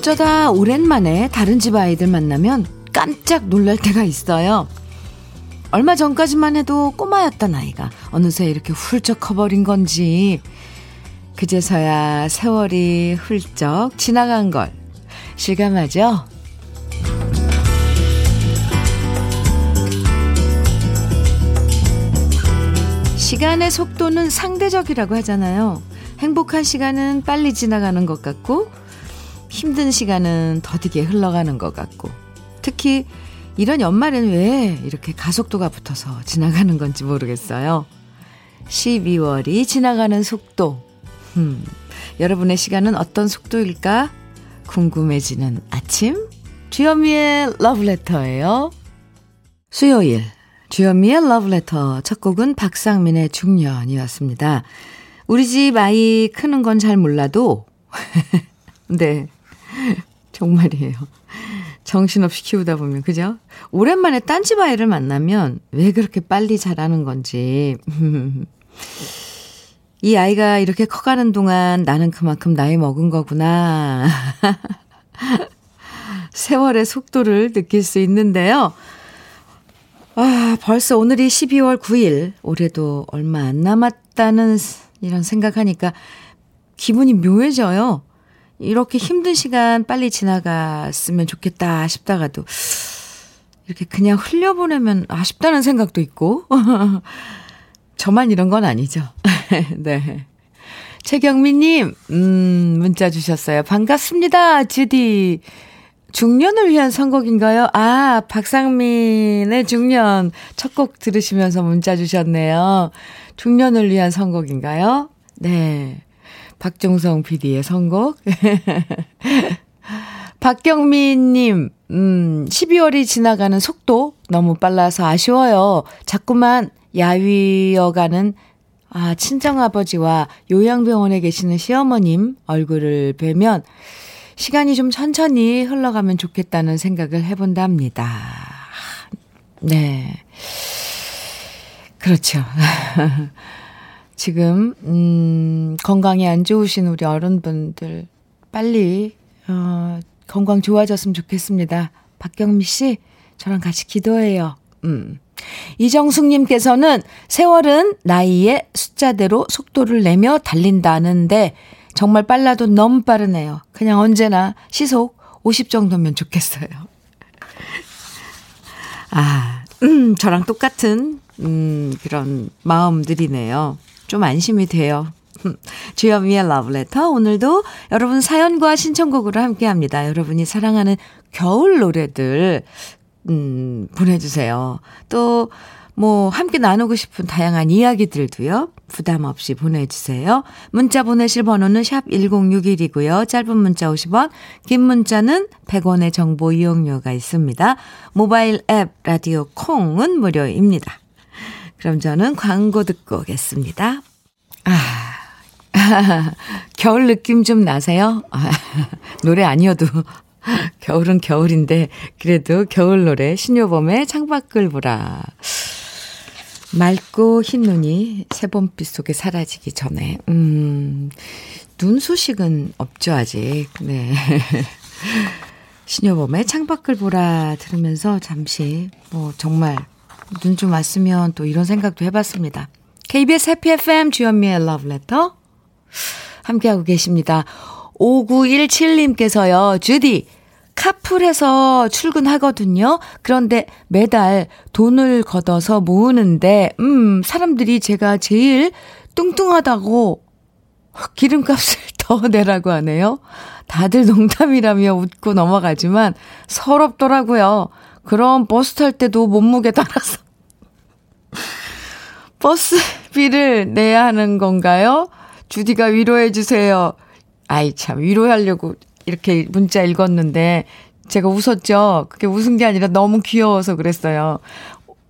어쩌다 오랜만에 다른 집 아이들 만나면 깜짝 놀랄 때가 있어요. 얼마 전까지만 해도 꼬마였던 아이가 어느새 이렇게 훌쩍 커버린 건지 그제서야 세월이 훌쩍 지나간 걸 실감하죠? 시간의 속도는 상대적이라고 하잖아요. 행복한 시간은 빨리 지나가는 것 같고, 힘든 시간은 더디게 흘러가는 것 같고, 특히 이런 연말엔 왜 이렇게 가속도가 붙어서 지나가는 건지 모르겠어요. 12월이 지나가는 속도. 음, 여러분의 시간은 어떤 속도일까? 궁금해지는 아침? 주현미의 러브레터예요. 수요일 주현미의 러브레터 첫 곡은 박상민의 중년이었습니다. 우리 집 아이 크는 건 잘 몰라도 네 정말이에요. 정신없이 키우다 보면 그죠? 오랜만에 딴집 아이를 만나면 왜 그렇게 빨리 자라는 건지 이 아이가 이렇게 커가는 동안 나는 그만큼 나이 먹은 거구나. 세월의 속도를 느낄 수 있는데요. 아, 벌써 오늘이 12월 9일. 올해도 얼마 안 남았다는 이런 생각하니까 기분이 묘해져요. 이렇게 힘든 시간 빨리 지나갔으면 좋겠다 싶다가도 이렇게 그냥 흘려보내면 아쉽다는 생각도 있고. 저만 이런 건 아니죠. 네. 최경미님, 음, 문자 주셨어요. 반갑습니다. 주디. 중년을 위한 선곡인가요? 아, 박상민의 중년 첫 곡 들으시면서 문자 주셨네요. 중년을 위한 선곡인가요? 네. 박종성 PD의 선곡. 박경민님, 음, 12월이 지나가는 속도 너무 빨라서 아쉬워요. 자꾸만 야위어가는 아, 친정아버지와 요양병원에 계시는 시어머님 얼굴을 뵈면 시간이 좀 천천히 흘러가면 좋겠다는 생각을 해본답니다. 네. 그렇죠. 지금, 음, 건강이 안 좋으신 우리 어른분들 빨리, 어, 건강 좋아졌으면 좋겠습니다. 박경미 씨, 저랑 같이 기도해요. 음. 이정숙님께서는 세월은 나이의 숫자대로 속도를 내며 달린다는데 정말 빨라도 너무 빠르네요. 그냥 언제나 시속 50 정도면 좋겠어요. 아, 음, 저랑 똑같은, 음, 그런 마음들이네요. 좀 안심이 돼요. 주현미의 러브레터. 오늘도 여러분 사연과 신청곡으로 함께 합니다. 여러분이 사랑하는 겨울 노래들, 음, 보내주세요. 또, 뭐, 함께 나누고 싶은 다양한 이야기들도요. 부담 없이 보내주세요. 문자 보내실 번호는 샵 1061이고요. 짧은 문자 50원, 긴 문자는 100원의 정보 이용료가 있습니다. 모바일 앱 라디오 콩은 무료입니다. 그럼 저는 광고 듣고 오겠습니다. 아, 겨울 느낌 좀 나세요? 아, 노래 아니어도 겨울은 겨울인데 그래도 겨울 노래 신효범의 창밖을 보라. 맑고 흰 눈이 새봄빛 속에 사라지기 전에 음. 눈 소식은 없죠 아직. 네. 신효범의 창밖을 보라 들으면서 잠시 뭐 정말 눈 좀 왔으면 또 이런 생각도 해봤습니다. KBS 해피 FM 주현미의 러브레터 함께하고 계십니다. 5917님께서요, 주디, 카풀해서 출근하거든요. 그런데 매달 돈을 걷어서 모으는데, 음, 사람들이 제가 제일 뚱뚱하다고 기름값을 더 내라고 하네요. 다들 농담이라며 웃고 넘어가지만 서럽더라고요. 그럼 버스 탈 때도 몸무게 따라서 버스비를 내야 하는 건가요? 주디가 위로해 주세요. 아이 참 위로하려고 이렇게 문자 읽었는데 제가 웃었죠. 그게 웃은 게 아니라 너무 귀여워서 그랬어요.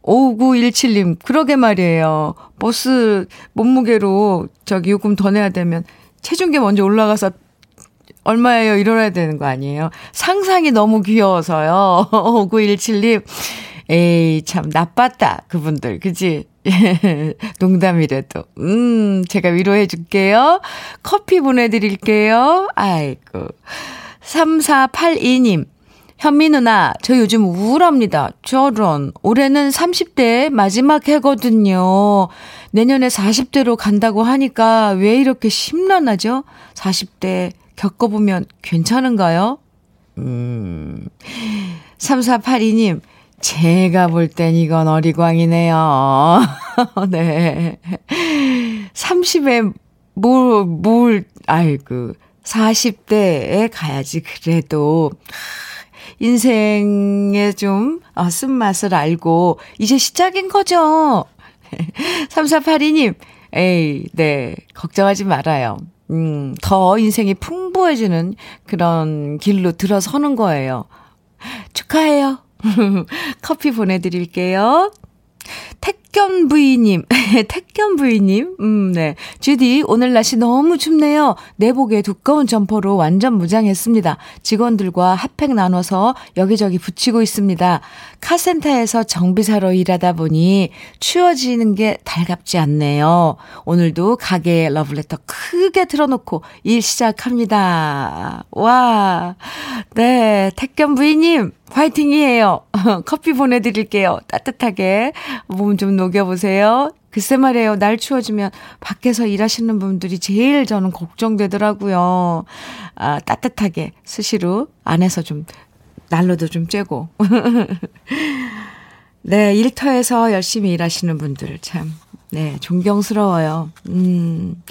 5917님, 그러게 말이에요. 버스 몸무게로 저기 요금 더 내야 되면 체중계 먼저 올라가서 얼마예요? 이러야 되는 거 아니에요? 상상이 너무 귀여워서요. 5917님. 에이, 참, 나빴다. 그분들. 그지? 농담이래도. 음, 제가 위로해 줄게요. 커피 보내드릴게요. 아이고. 3482님, 현미 누나, 저 요즘 우울합니다. 저런. 올해는 30대 마지막 해거든요. 내년에 40대로 간다고 하니까 왜 이렇게 심란하죠? 40대 겪어보면 괜찮은가요? 음. 3482님, 제가 볼 땐 이건 어리광이네요. 네. 30에 뭘, 뭘, 아이고, 40대에 가야지 그래도 인생의 좀 아, 쓴맛을 알고 이제 시작인 거죠. 3482님, 에이, 네, 걱정하지 말아요. 음, 더 인생이 풍부해지는 그런 길로 들어서는 거예요. 축하해요. 커피 보내드릴게요. 택 견 부이님, 택견 부이님, 음, 네. 주디, 오늘 날씨 너무 춥네요. 내복에 두꺼운 점퍼로 완전 무장했습니다. 직원들과 핫팩 나눠서 여기저기 붙이고 있습니다. 카센터에서 정비사로 일하다 보니 추워지는 게 달갑지 않네요. 오늘도 가게에 러블레터 크게 틀어놓고 일 시작합니다. 와, 네. 택견 부이님, 화이팅이에요. 커피 보내드릴게요. 따뜻하게 몸 좀 녹여보세요. 글쎄 말이에요. 날 추워지면 밖에서 일하시는 분들이 제일 저는 걱정되더라고요. 아, 따뜻하게 수시로 안에서 좀 난로도 좀 쬐고. 네, 일터에서 열심히 일하시는 분들 참, 네, 존경스러워요. 음.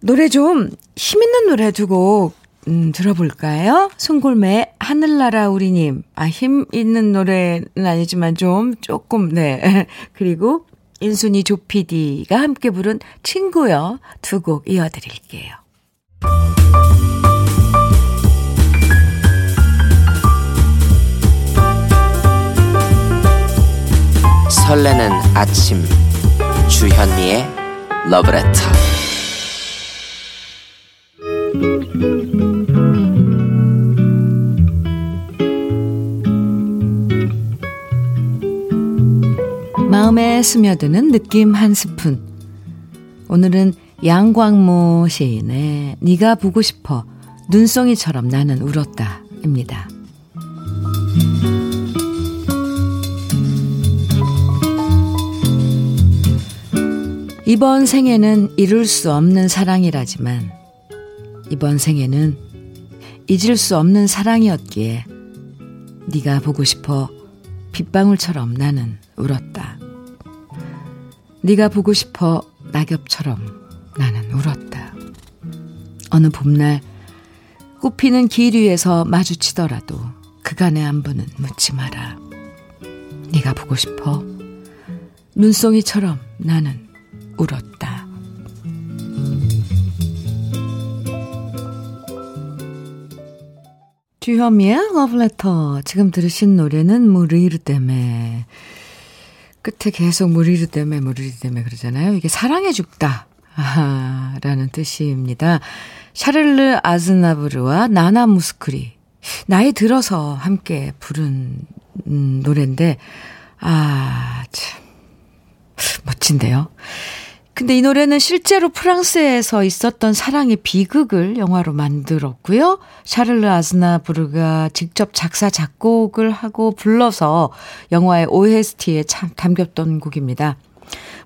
노래 좀 힘있는 노래 두곡 음, 들어볼까요? 송골매 하늘나라 우리님. 아, 힘 있는 노래는 아니지만 좀 조금, 네. 그리고 인순이 조피디가 함께 부른 친구여 두곡 이어드릴게요. 설레는 아침 주현미의 러브레터 스며드는 느낌 한 스푼. 오늘은 양광모 시인의 네가 보고 싶어 눈송이처럼 나는 울었다입니다. 이번 생에는 이룰 수 없는 사랑이라지만 이번 생에는 잊을 수 없는 사랑이었기에 네가 보고 싶어 빗방울처럼 나는 울었다. 네가 보고 싶어 낙엽처럼 나는 울었다. 어느 봄날 꽃피는 길 위에서 마주치더라도 그간의 안부는 묻지 마라. 네가 보고 싶어 눈송이처럼 나는 울었다. 주현미의 러브레터. 지금 들으신 노래는 무리르 때문에 끝에 계속 무리르 때문에 무리르 때문에 그러잖아요. 이게 사랑해 죽다. 아, 라는 뜻입니다. 샤를르 아즈나브르와 나나 무스크리. 나이 들어서 함께 부른 음, 노래인데, 아, 참, 멋진데요. 근데 이 노래는 실제로 프랑스에서 있었던 사랑의 비극을 영화로 만들었고요. 샤를르 아즈나부르가 직접 작사, 작곡을 하고 불러서 영화의 OST에 참 담겼던 곡입니다.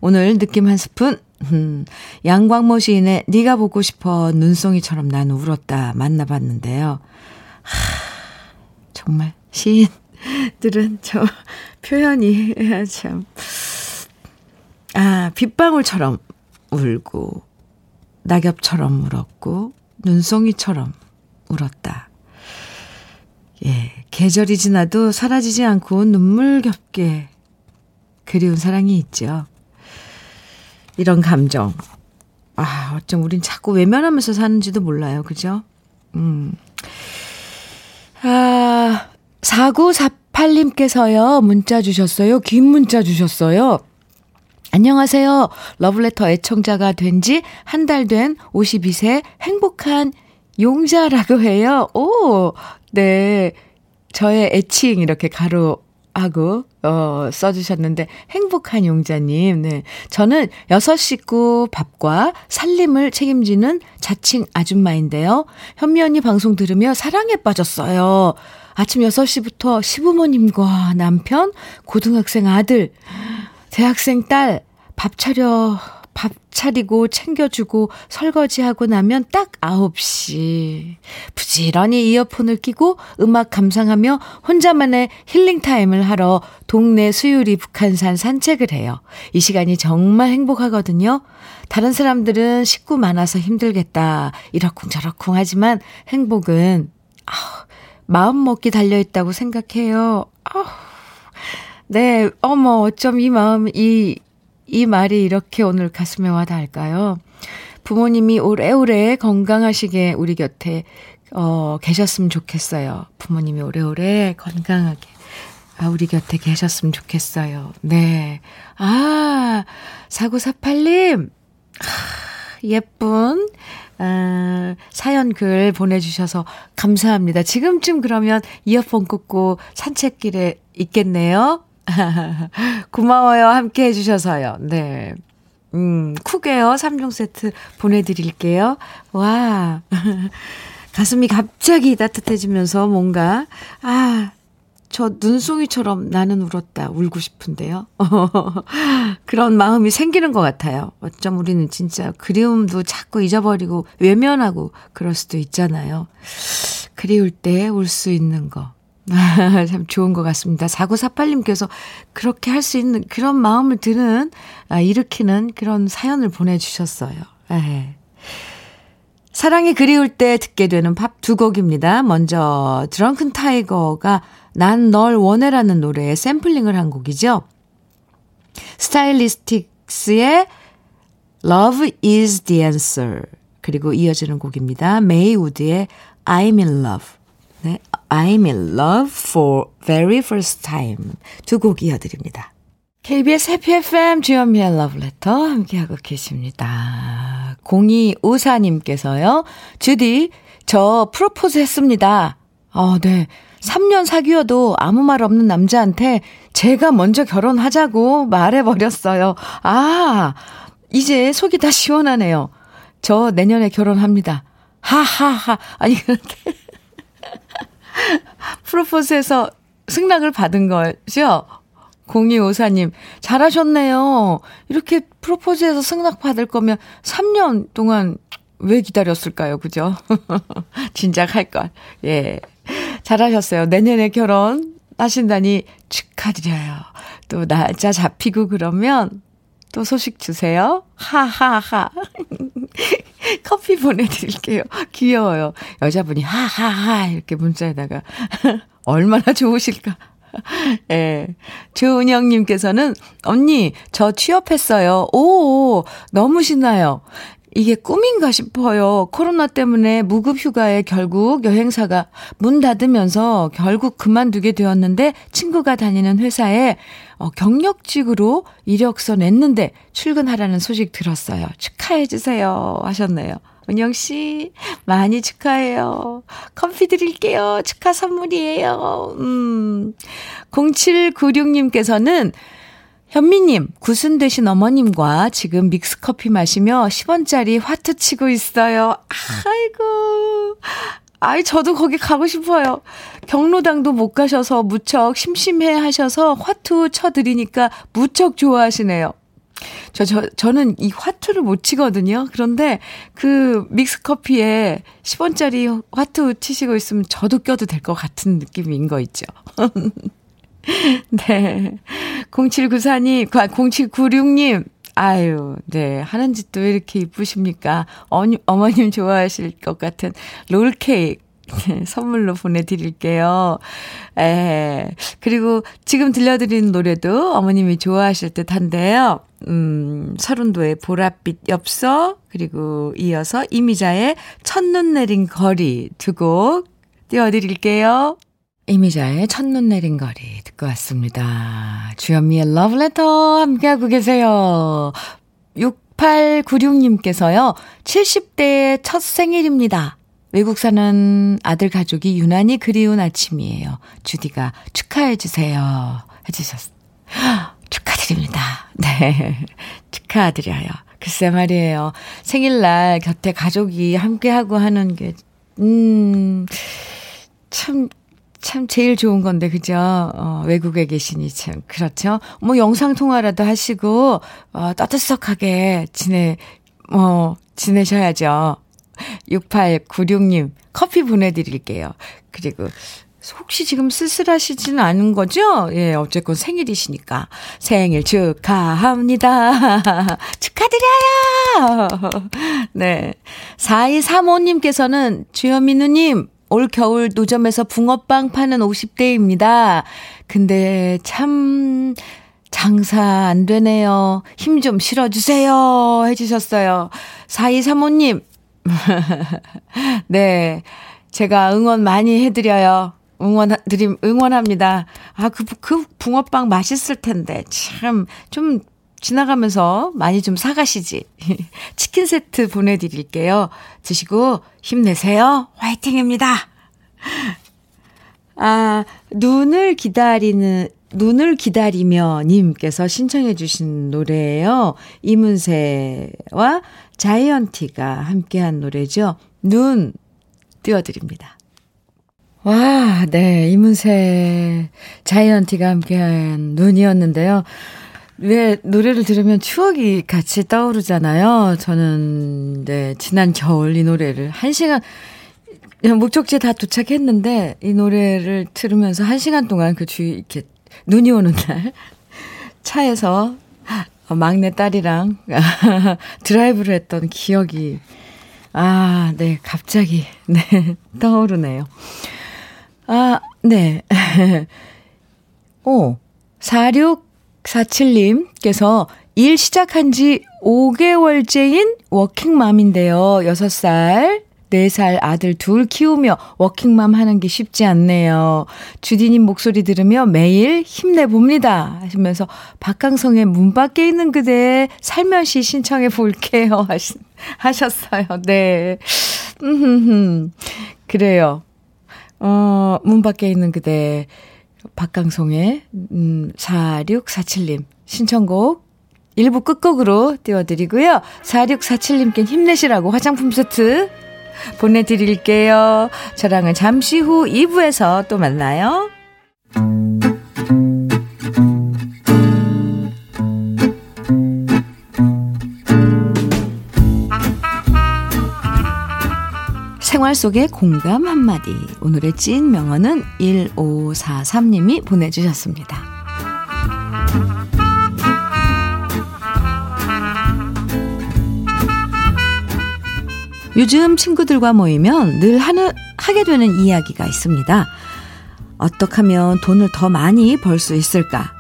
오늘 느낌 한 스푼, 음, 양광모 시인의 네가 보고 싶어 눈송이처럼 난 울었다 만나봤는데요. 하, 정말 시인들은 저 표현이 참 아, 빗방울처럼 울고, 낙엽처럼 울었고, 눈송이처럼 울었다. 예, 계절이 지나도 사라지지 않고 눈물겹게 그리운 사랑이 있죠. 이런 감정. 아, 어쩜 우린 자꾸 외면하면서 사는지도 몰라요. 그죠? 음. 아, 4948님께서요, 문자 주셨어요. 긴 문자 주셨어요. 안녕하세요. 러블레터 애청자가 된 지 한 달 된 52세 행복한 용자라고 해요. 오, 네. 저의 애칭 이렇게 가로 하고, 어, 써주셨는데, 행복한 용자님, 네. 저는 여섯 식구 밥과 살림을 책임지는 자칭 아줌마인데요. 현미 언니 방송 들으며 사랑에 빠졌어요. 아침 6시부터 시부모님과 남편, 고등학생 아들, 대학생 딸, 밥 차려, 밥 차리고 챙겨주고 설거지하고 나면 딱 9시. 부지런히 이어폰을 끼고 음악 감상하며 혼자만의 힐링타임을 하러 동네 수유리 북한산 산책을 해요. 이 시간이 정말 행복하거든요. 다른 사람들은 식구 많아서 힘들겠다. 이러쿵저러쿵 하지만 행복은, 아 마음 먹기 달려있다고 생각해요. 아 네, 어머, 어쩜 이 마음, 이, 이 말이 이렇게 오늘 가슴에 와 닿을까요? 부모님이 오래오래 건강하시게 우리 곁에 어, 계셨으면 좋겠어요. 부모님이 오래오래 건강하게 아, 우리 곁에 계셨으면 좋겠어요. 네. 아, 4948님. 아, 예쁜 아, 사연 글 보내주셔서 감사합니다. 지금쯤 그러면 이어폰 꽂고 산책길에 있겠네요. 고마워요. 함께 해주셔서요. 네. 음, 쿡에요. 3종 세트 보내드릴게요. 와. 가슴이 갑자기 따뜻해지면서 뭔가, 아, 저 눈송이처럼 나는 울었다. 울고 싶은데요. 그런 마음이 생기는 것 같아요. 어쩜 우리는 진짜 그리움도 자꾸 잊어버리고 외면하고 그럴 수도 있잖아요. 그리울 때 울 수 있는 거. 참 좋은 것 같습니다. 4948님께서 그렇게 할 수 있는 그런 마음을 드는, 아, 일으키는 그런 사연을 보내주셨어요. 에헤. 사랑이 그리울 때 듣게 되는 팝 두 곡입니다. 먼저, 드렁큰 타이거가 난 널 원해라는 노래에 샘플링을 한 곡이죠. 스타일리스틱스의 Love is the answer. 그리고 이어지는 곡입니다. 메이우드의 I'm in love. 네, I'm in love for very first time. 두 곡 이어드립니다. KBS 해피 FM 주현미의 러브레터 함께하고 계십니다. 0254님께서요. 주디, 저 프로포즈 했습니다. 어, 네. 3년 사귀어도 아무 말 없는 남자한테 제가 먼저 결혼하자고 말해버렸어요. 아, 이제 속이 다 시원하네요. 저 내년에 결혼합니다. 하하하. 아니, 그런데. 프로포즈에서 승낙을 받은 거죠? 0254님, 잘하셨네요. 이렇게 프로포즈에서 승낙 받을 거면 3년 동안 왜 기다렸을까요? 그죠? 진작 할 걸. 예. 잘하셨어요. 내년에 결혼 하신다니 축하드려요. 또 날짜 잡히고 그러면 또 소식 주세요. 하하하. 커피 보내드릴게요. 귀여워요. 여자분이 하하하 이렇게 문자에다가 얼마나 좋으실까. 예. 네. 조은영님께서는, 언니, 저 취업했어요. 오, 너무 신나요. 이게 꿈인가 싶어요. 코로나 때문에 무급 휴가에 결국 여행사가 문 닫으면서 결국 그만두게 되었는데 친구가 다니는 회사에 어, 경력직으로 이력서 냈는데 출근하라는 소식 들었어요. 축하해 주세요. 하셨네요. 은영 씨, 많이 축하해요. 커피 드릴게요. 축하 선물이에요. 음. 0796님께서는 현미님, 구순 되신 어머님과 지금 믹스커피 마시며 10원짜리 화투 치고 있어요. 아이고. 아이, 저도 거기 가고 싶어요. 경로당도 못 가셔서 무척 심심해 하셔서 화투 쳐드리니까 무척 좋아하시네요. 저, 저, 저는 이 화투를 못 치거든요. 그런데 그 믹스커피에 10원짜리 화투 치시고 있으면 저도 껴도 될 것 같은 느낌인 거 있죠. 네. 0794님, 0796님, 아유, 네. 하는 짓도 왜 이렇게 이쁘십니까? 어, 어머님 좋아하실 것 같은 롤케이크. 네, 선물로 보내드릴게요. 에, 그리고 지금 들려드리는 노래도 어머님이 좋아하실 듯 한데요. 음, 서른도의 보랏빛 엽서, 그리고 이어서 이미자의 첫눈 내린 거리 두 곡 띄워드릴게요. 이미자의 첫눈 내린 거리 듣고 왔습니다. 주현미의 러브레터 함께하고 계세요. 6896님께서요. 70대의 첫 생일입니다. 외국 사는 아들 가족이 유난히 그리운 아침이에요. 주디가 축하해 주세요. 해주셨, 축하드립니다. 네. 축하드려요. 글쎄 말이에요. 생일날 곁에 가족이 함께하고 하는 게, 음, 참, 참 제일 좋은 건데, 그죠? 어, 외국에 계시니 참, 그렇죠? 뭐 영상 통화라도 하시고, 어, 따뜻하게 지내, 뭐, 지내셔야죠. 6896님, 커피 보내드릴게요. 그리고, 혹시 지금 쓸쓸하시지는 않은 거죠? 예, 어쨌건 생일이시니까. 생일 축하합니다. 축하드려요! 네. 4235님께서는 주현민우님, 올 겨울 노점에서 붕어빵 파는 50대입니다. 근데 참, 장사 안 되네요. 힘 좀 실어주세요. 해주셨어요. 4235님. 네. 제가 응원 많이 해드려요. 응원, 드림, 응원합니다. 아, 그, 그 붕어빵 맛있을 텐데. 참, 좀 지나가면서 많이 좀 사가시지. 치킨 세트 보내드릴게요. 드시고 힘내세요. 화이팅입니다. 아, 눈을 기다리는, 눈을 기다리며 님께서 신청해 주신 노래예요. 이문세와 자이언티가 함께한 노래죠. 눈 띄워드립니다. 와, 네. 이문세, 자이언티가 함께한 눈이었는데요. 왜 노래를 들으면 추억이 같이 떠오르잖아요. 저는, 네, 지난 겨울 이 노래를 한 시간, 목적지에 다 도착했는데, 이 노래를 들으면서 한 시간 동안 그 주위, 이렇게, 눈이 오는 날, 차에서 막내 딸이랑 드라이브를 했던 기억이, 아, 네, 갑자기, 네, 떠오르네요. 아, 네. 오, 4647님께서 일 시작한 지 5개월째인 워킹맘인데요. 6살, 4살 아들 둘 키우며 워킹맘 하는 게 쉽지 않네요. 주디님 목소리 들으며 매일 힘내봅니다. 하시면서 박강성의 문 밖에 있는 그대 살며시 신청해 볼게요. 하시, 하셨어요. 네. 음, 그래요. 어, 문 밖에 있는 그대, 박강송의, 음, 4647님, 신청곡, 1부 끝곡으로 띄워드리고요. 4647님께 힘내시라고 화장품 세트 보내드릴게요. 저랑은 잠시 후 2부에서 또 만나요. 생활 속의 공감 한마디. 오늘의 찐 명언은 1543님이 보내주셨습니다. 요즘 친구들과 모이면 늘 하는, 하게 되는 이야기가 있습니다. 어떻게 하면 돈을 더 많이 벌 수 있을까?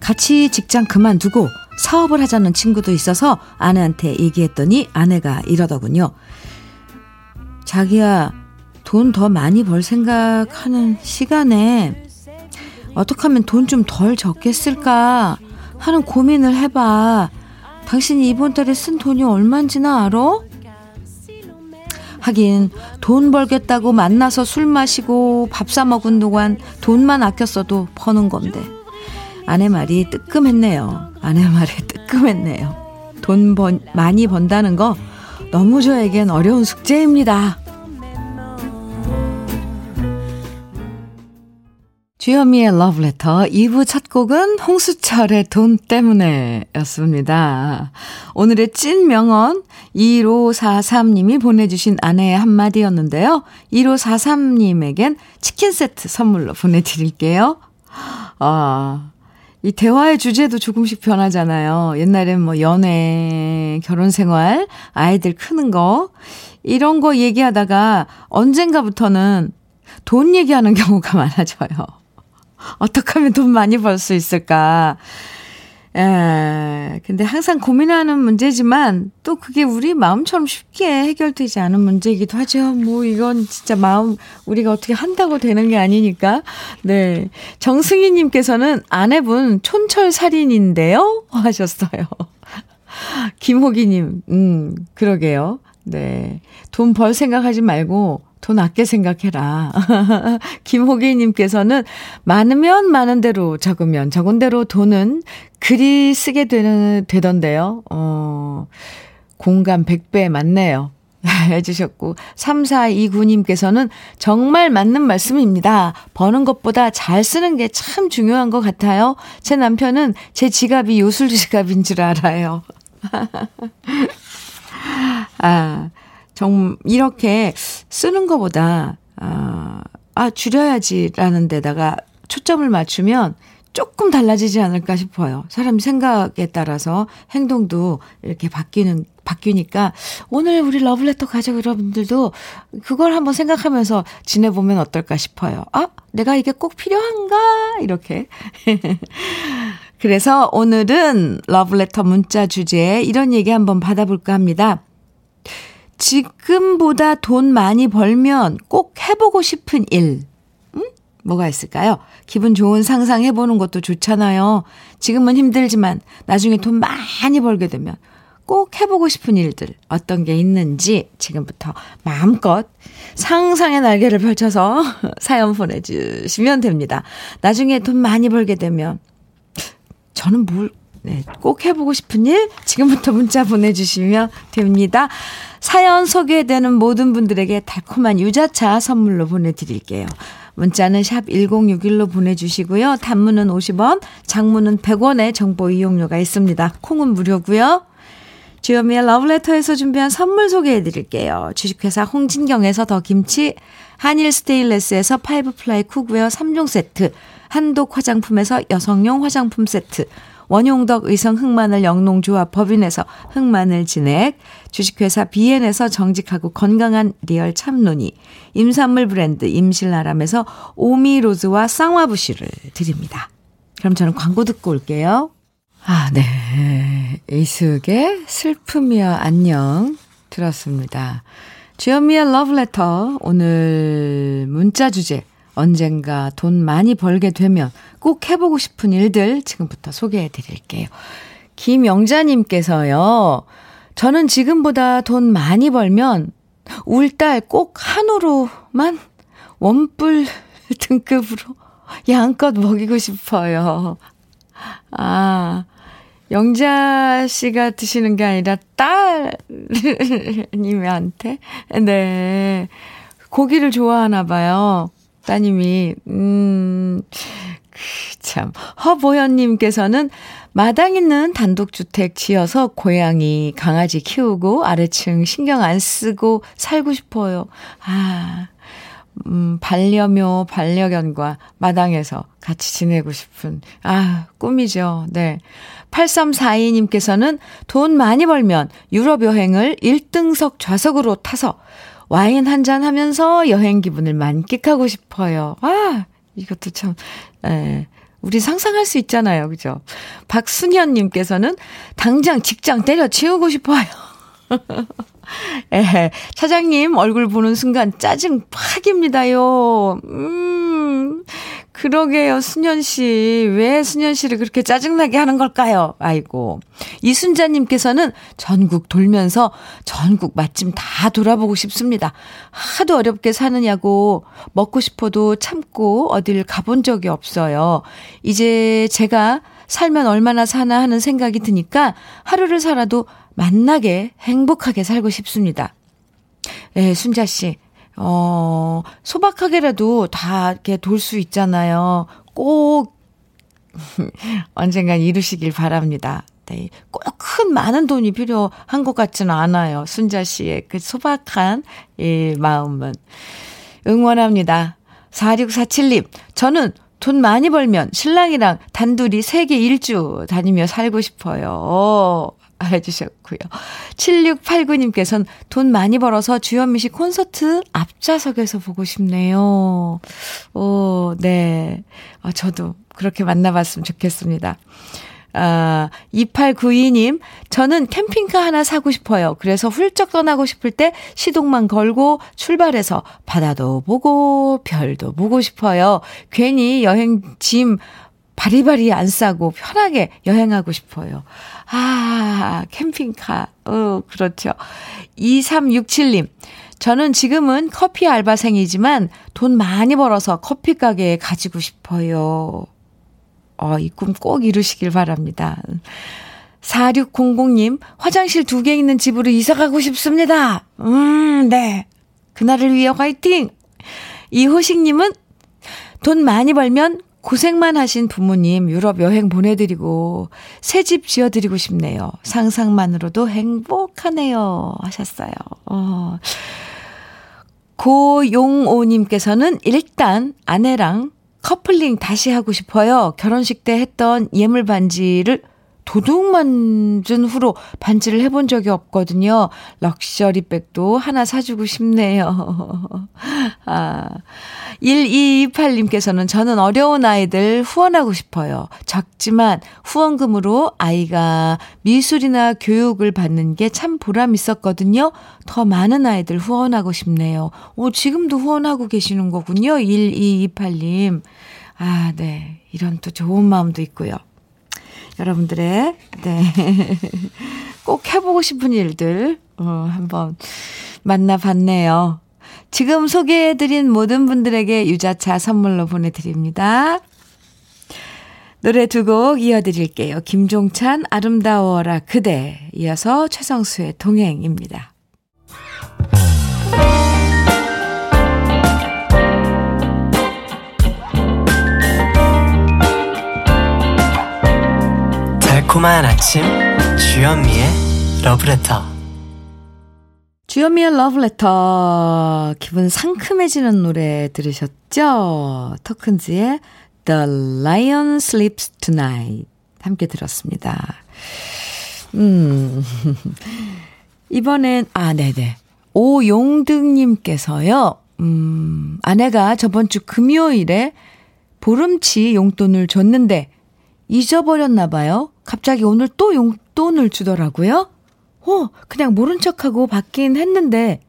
같이 직장 그만두고 사업을 하자는 친구도 있어서 아내한테 얘기했더니 아내가 이러더군요. 자기야, 돈 더 많이 벌 생각하는 시간에 어떻게 하면 돈 좀 덜 적게 쓸까 하는 고민을 해봐. 당신이 이번 달에 쓴 돈이 얼만지나 알아? 하긴 돈 벌겠다고 만나서 술 마시고 밥 사 먹은 동안 돈만 아꼈어도 버는 건데 아내 말이 뜨끔했네요. 아내 말이 뜨끔했네요. 돈 번, 많이 번다는 거 너무 저에겐 어려운 숙제입니다. 주현미의 러브레터 2부 첫 곡은 홍수철의 돈 때문에 였습니다. 오늘의 찐 명언 1543님이 보내주신 아내의 한마디였는데요. 1543님에겐 치킨 세트 선물로 보내드릴게요. 아, 이 대화의 주제도 조금씩 변하잖아요. 옛날엔 뭐 연애, 결혼 생활, 아이들 크는 거, 이런 거 얘기하다가 언젠가부터는 돈 얘기하는 경우가 많아져요. 어떻게 하면 돈 많이 벌 수 있을까? 에, 근데 항상 고민하는 문제지만 또 그게 우리 마음처럼 쉽게 해결되지 않은 문제이기도 하죠. 뭐 이건 진짜 마음 우리가 어떻게 한다고 되는 게 아니니까. 네. 정승희 님께서는 아내분 촌철 살인인데요 하셨어요. 김호기 님. 음, 그러게요. 네. 돈 벌 생각하지 말고 돈 아껴 생각해라. 김호기님께서는 많으면 많은 대로 적으면 적은 대로 돈은 그리 쓰게 되는, 되던데요. 어, 공감 100배 맞네요. 해주셨고, 3429님께서는 정말 맞는 말씀입니다. 버는 것보다 잘 쓰는 게 참 중요한 것 같아요. 제 남편은 제 지갑이 요술 지갑인 줄 알아요. 아, 정, 이렇게 쓰는 것보다, 아, 아, 줄여야지라는 데다가 초점을 맞추면 조금 달라지지 않을까 싶어요. 사람 생각에 따라서 행동도 이렇게 바뀌는, 바뀌니까 오늘 우리 러블레터 가족 여러분들도 그걸 한번 생각하면서 지내보면 어떨까 싶어요. 아, 내가 이게 꼭 필요한가? 이렇게. 그래서 오늘은 러블레터 문자 주제에 이런 얘기 한번 받아볼까 합니다. 지금보다 돈 많이 벌면 꼭 해보고 싶은 일. 음? 뭐가 있을까요? 기분 좋은 상상 해보는 것도 좋잖아요. 지금은 힘들지만 나중에 돈 많이 벌게 되면 꼭 해보고 싶은 일들 어떤 게 있는지 지금부터 마음껏 상상의 날개를 펼쳐서 사연 보내주시면 됩니다. 나중에 돈 많이 벌게 되면 저는 뭘, 네, 꼭 해보고 싶은 일 지금부터 문자 보내주시면 됩니다. 사연 소개되는 모든 분들에게 달콤한 유자차 선물로 보내드릴게요. 문자는 샵 1061로 보내주시고요. 단문은 50원, 장문은 100원의 정보 이용료가 있습니다. 콩은 무료고요. 주현미의 러브레터에서 준비한 선물 소개해드릴게요. 주식회사 홍진경에서 더 김치, 한일 스테인레스에서 five ply cookware 3종 세트, 한독 화장품에서 여성용 화장품 세트, 원용덕 의성 흑마늘 영농조합 법인에서 흑마늘 진액, 주식회사 비엔에서 정직하고 건강한 real 참노니, 임산물 브랜드 임실나람에서 오미로즈와 쌍화부시를 드립니다. 그럼 저는 광고 듣고 올게요. 아, 네. 이숙의 슬픔이야 안녕 들었습니다. 주현미의 러브레터 오늘 문자 주제 언젠가 돈 많이 벌게 되면 꼭 해보고 싶은 일들 지금부터 소개해 드릴게요. 김영자님께서요, 저는 지금보다 돈 많이 벌면 울딸 꼭 한우로만 원뿔 등급으로 양껏 먹이고 싶어요. 아, 영자 씨가 드시는 게 아니라 딸님한테? 네. 고기를 좋아하나 봐요. 따님이, 음, 참. 허보현님께서는 마당 있는 단독주택 지어서 고양이, 강아지 키우고 아래층 신경 안 쓰고 살고 싶어요. 아, 음, 반려묘, 반려견과 마당에서 같이 지내고 싶은, 아, 꿈이죠. 네. 8342님께서는 돈 많이 벌면 유럽 여행을 1등석 좌석으로 타서 와인 한 잔 하면서 여행 기분을 만끽하고 싶어요. 아, 이것도 참, 에, 우리 상상할 수 있잖아요. 그죠? 박순현님께서는 당장 직장 때려치우고 싶어요. 에, 차장님 얼굴 보는 순간 짜증 팍입니다요. 음, 그러게요, 순현 씨. 왜 순현 씨를 그렇게 짜증나게 하는 걸까요? 아이고. 이순자님께서는 전국 돌면서 전국 맛집 다 돌아보고 싶습니다. 하도 어렵게 사느냐고 먹고 싶어도 참고 어딜 가본 적이 없어요. 이제 제가 살면 얼마나 사나 하는 생각이 드니까 하루를 살아도 만나게 행복하게 살고 싶습니다. 예, 순자 씨. 어, 소박하게라도 다 이렇게 돌 수 있잖아요. 꼭 언젠간 이루시길 바랍니다. 네. 꼭큰 많은 돈이 필요한 것 같지는 않아요. 순자 씨의 그 소박한 이 마음은. 응원합니다. 4647님, 저는 돈 많이 벌면 신랑이랑 단둘이 세계 일주 다니며 살고 싶어요. 해주셨고요. 7689님께서는 돈 많이 벌어서 주현미 씨 콘서트 앞좌석에서 보고 싶네요. 오, 네. 아, 저도 그렇게 만나봤으면 좋겠습니다. 아, 2892님, 저는 캠핑카 하나 사고 싶어요. 그래서 훌쩍 떠나고 싶을 때 시동만 걸고 출발해서 바다도 보고 별도 보고 싶어요. 괜히 여행 짐 바리바리 안 싸고 편하게 여행하고 싶어요. 아, 캠핑카. 어, 그렇죠. 2367님. 저는 지금은 커피 알바생이지만 돈 많이 벌어서 커피 가게에 가지고 싶어요. 어, 이 꿈 꼭 이루시길 바랍니다. 4600님, 화장실 두 개 있는 집으로 이사 가고 싶습니다. 음, 네. 그날을 위해 화이팅! 이호식님은 돈 많이 벌면 고생만 하신 부모님 유럽 여행 보내드리고 새 집 지어드리고 싶네요. 상상만으로도 행복하네요. 하셨어요. 어. 고용오님께서는 일단 아내랑 커플링 다시 하고 싶어요. 결혼식 때 했던 예물 반지를 도둑 만든 후로 반지를 해본 적이 없거든요. 럭셔리 백도 하나 사주고 싶네요. 아, 1228님께서는 저는 어려운 아이들 후원하고 싶어요. 적지만 후원금으로 아이가 미술이나 교육을 받는 게 참 보람 있었거든요. 더 많은 아이들 후원하고 싶네요. 오, 지금도 후원하고 계시는 거군요. 1228님. 아, 네. 이런 또 좋은 마음도 있고요. 여러분들의, 네. 꼭 해보고 싶은 일들, 어, 한번 만나봤네요. 지금 소개해드린 모든 분들에게 유자차 선물로 보내드립니다. 노래 두 곡 이어드릴게요. 김종찬 아름다워라 그대 이어서 최성수의 동행입니다. 달콤한 아침 주현미의 러브레터 주현미의 러브레터 기분 상큼해지는 노래 들으셨죠? 토큰즈의 The Lion Sleeps Tonight 함께 들었습니다. 음 이번엔 아 네네 오용득님께서요. 음 아내가 저번 주 금요일에 보름치 용돈을 줬는데 잊어버렸나 봐요. 갑자기 오늘 또 용돈을 주더라고요. 어, 그냥 모른 척하고 받긴 했는데,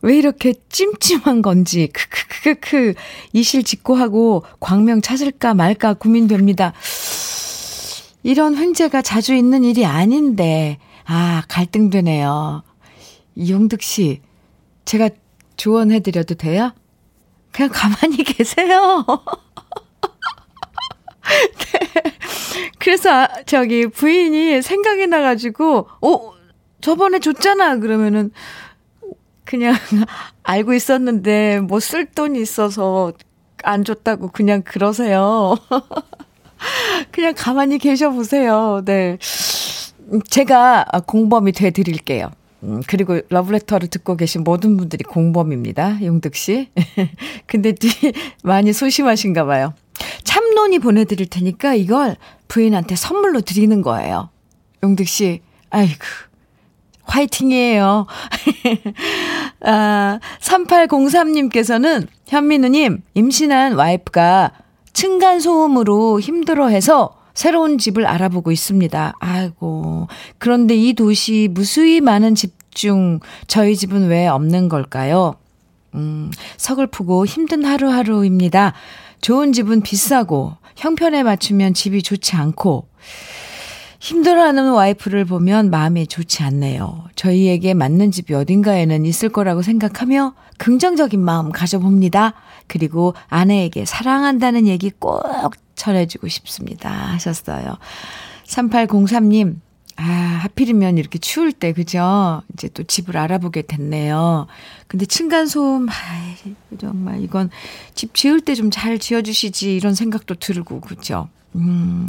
왜 이렇게 찜찜한 건지, 크크크크크, 이실 직고하고 광명 찾을까 말까 고민됩니다. 이런 횡재가 자주 있는 일이 아닌데, 아, 갈등되네요. 이용득 씨, 제가 조언해드려도 돼요? 그냥 가만히 계세요. 네. 그래서 저기 부인이 생각이 나가지고, 어, 저번에 줬잖아. 그러면은, 그냥 알고 있었는데, 뭐 쓸 돈이 있어서 안 줬다고 그냥 그러세요. 그냥 가만히 계셔 보세요. 네. 제가 공범이 돼 드릴게요. 음, 그리고 러브레터를 듣고 계신 모든 분들이 공범입니다. 용득 씨. 근데 많이 소심하신가 봐요. 참론이 보내드릴 테니까 이걸 부인한테 선물로 드리는 거예요. 용득 씨, 아이고, 화이팅이에요. 아, 3803님께서는 현민우님, 임신한 와이프가 층간소음으로 힘들어해서 새로운 집을 알아보고 있습니다. 아이고. 그런데 이 도시 무수히 많은 집 중 저희 집은 왜 없는 걸까요? 음, 서글프고 힘든 하루하루입니다. 좋은 집은 비싸고 형편에 맞추면 집이 좋지 않고 힘들어하는 와이프를 보면 마음이 좋지 않네요. 저희에게 맞는 집이 어딘가에는 있을 거라고 생각하며 긍정적인 마음 가져봅니다. 그리고 아내에게 사랑한다는 얘기 꼭 전해주고 싶습니다. 하셨어요. 3803님, 아, 하필이면 이렇게 추울 때, 그죠? 이제 또 집을 알아보게 됐네요. 근데 층간소음, 아이, 정말 이건 집 지을 때 좀 잘 지어주시지, 이런 생각도 들고, 그죠? 음,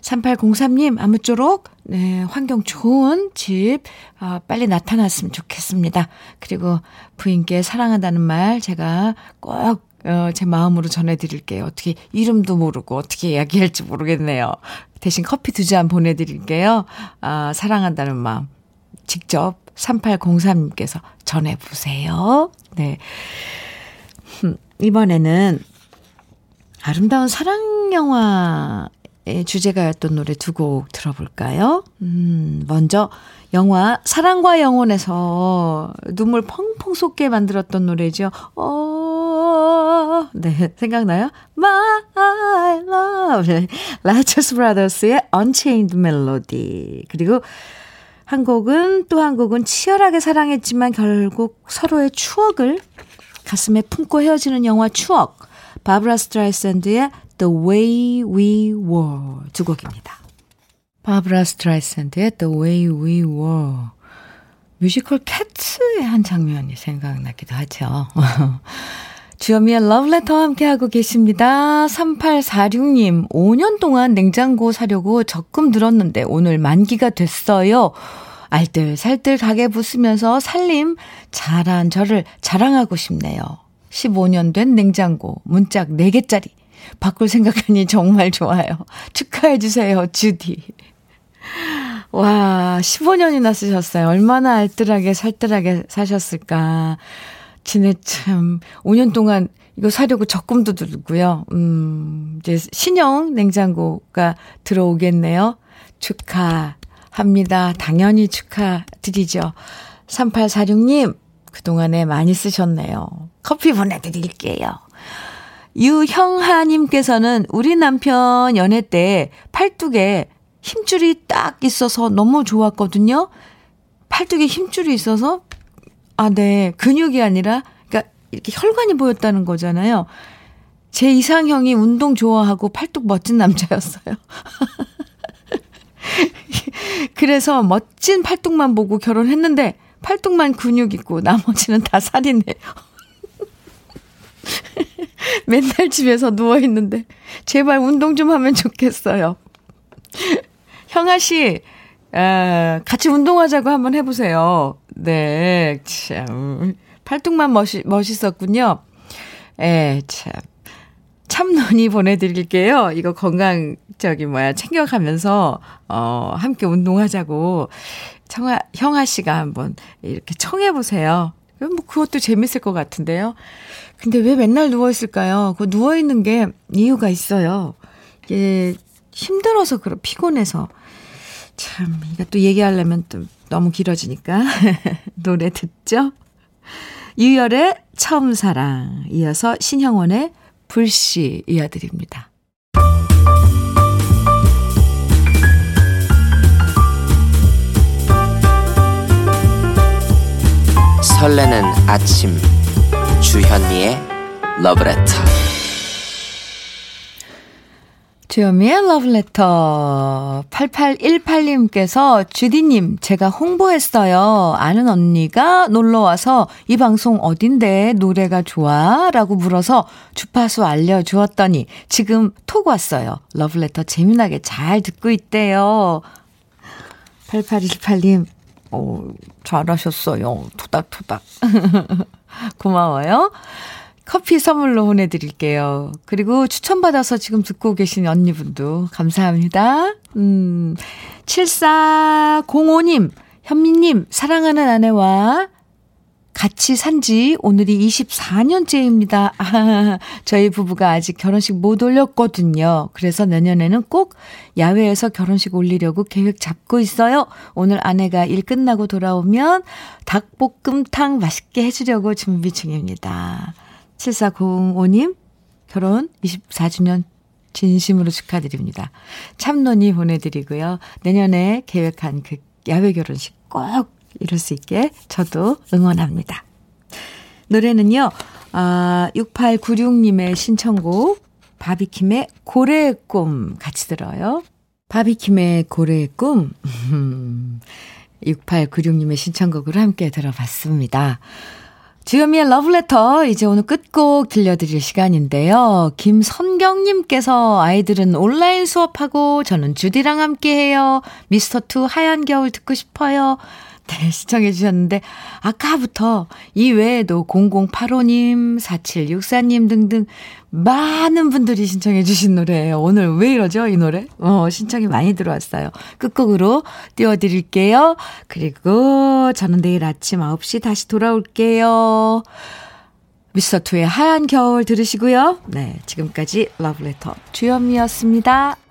3803님, 아무쪼록, 네, 환경 좋은 집, 어, 빨리 나타났으면 좋겠습니다. 그리고 부인께 사랑한다는 말 제가 꼭 어, 제 마음으로 전해드릴게요. 어떻게 이름도 모르고 어떻게 이야기할지 모르겠네요. 대신 커피 두 잔 보내드릴게요. 아, 사랑한다는 마음 직접 3803님께서 전해보세요. 네. 이번에는 아름다운 사랑 영화의 주제가였던 노래 두 곡 들어볼까요? 음, 먼저 영화 사랑과 영혼에서 눈물 펑펑 쏟게 만들었던 노래죠. 어, 네, 생각나요? My love. 라이처스 브라더스의 Unchained Melody. 그리고 한 곡은 또 한 곡은 치열하게 사랑했지만 결국 서로의 추억을 가슴에 품고 헤어지는 영화 추억. 바브라 스트라이샌드의 The Way We Were 두 곡입니다. 바브라 스트라이샌드의 The Way We Were 뮤지컬 캣츠의 한 장면이 생각나기도 하죠. 주여미의 러브레터와 함께하고 계십니다. 3846님, 5년 동안 냉장고 사려고 적금 들었는데 오늘 만기가 됐어요. 알뜰살뜰 가게 부수면서 살림 잘한 저를 자랑하고 싶네요. 15년 된 냉장고, 문짝 4개짜리. 바꿀 생각하니 정말 좋아요. 축하해주세요, 주디. 와, 15년이나 쓰셨어요. 얼마나 알뜰하게 살뜰하게 사셨을까. 지네 참 5년 동안 이거 사려고 적금도 들고요. 음, 이제 신형 냉장고가 들어오겠네요. 축하합니다. 당연히 축하드리죠. 3846님, 그동안에 많이 쓰셨네요. 커피 보내드릴게요. 유형하님께서는 우리 남편 연애 때 팔뚝에 힘줄이 딱 있어서 너무 좋았거든요. 팔뚝에 힘줄이 있어서 아, 네. 근육이 아니라, 그러니까 이렇게 혈관이 보였다는 거잖아요. 제 이상형이 운동 좋아하고 팔뚝 멋진 남자였어요. 그래서 멋진 팔뚝만 보고 결혼했는데, 팔뚝만 근육 있고, 나머지는 다 살이네요. 맨날 집에서 누워있는데, 제발 운동 좀 하면 좋겠어요. 형아 씨, 아, 같이 운동하자고 한번 해보세요. 네, 참. 팔뚝만 멋이, 멋있었군요. 예, 참. 참논이 보내드릴게요. 이거 건강, 저기, 뭐야, 챙겨가면서, 어, 함께 운동하자고. 청아, 형아 씨가 한번 이렇게 청해보세요. 뭐, 그것도 재밌을 것 같은데요. 근데 왜 맨날 누워있을까요? 그 누워있는 게 이유가 있어요. 이게 힘들어서, 그런, 피곤해서. 참, 이거 또 얘기하려면 또 너무 길어지니까. 노래 듣죠? 유열의 처음 사랑. 이어서 신형원의 불씨 이어드립니다. 설레는 아침 주현미의 러브레터 주현미의 러브레터 8818님께서 주디님 제가 홍보했어요. 아는 언니가 놀러와서 이 방송 어딘데 노래가 좋아? 라고 물어서 주파수 알려주었더니 지금 톡 왔어요. 러브레터 재미나게 잘 듣고 있대요. 8818님 오, 잘하셨어요. 토닥토닥. 고마워요. 커피 선물로 보내드릴게요. 그리고 추천받아서 지금 듣고 계신 언니분도 감사합니다. 음, 7405님, 현미님, 사랑하는 아내와 같이 산 지 오늘이 24년째입니다. 아, 저희 부부가 아직 결혼식 못 올렸거든요. 그래서 내년에는 꼭 야외에서 결혼식 올리려고 계획 잡고 있어요. 오늘 아내가 일 끝나고 돌아오면 닭볶음탕 맛있게 해주려고 준비 중입니다. 7405님, 결혼 24주년 진심으로 축하드립니다. 참론이 보내드리고요. 내년에 계획한 그 야외 결혼식 꼭 이룰 수 있게 저도 응원합니다. 노래는요, 아, 6896님의 신청곡, 바비킴의 고래의 꿈 같이 들어요. 바비킴의 고래의 꿈, 6896님의 신청곡으로 함께 들어봤습니다. 주현미의 러브레터 이제 오늘 끝곡 들려드릴 시간인데요. 김선경님께서 아이들은 온라인 수업하고 저는 주디랑 함께해요. 미스터2 하얀 겨울 듣고 싶어요. 네, 시청해 주셨는데, 아까부터 이 외에도 0085님, 4764님 등등 많은 분들이 신청해 주신 노래예요. 오늘 왜 이러죠, 이 노래? 어, 신청이 많이 들어왔어요. 끝곡으로 띄워 드릴게요. 그리고 저는 내일 아침 9시 다시 돌아올게요. 미스터2의 하얀 겨울 들으시고요. 네, 지금까지 러브레터 주현미였습니다.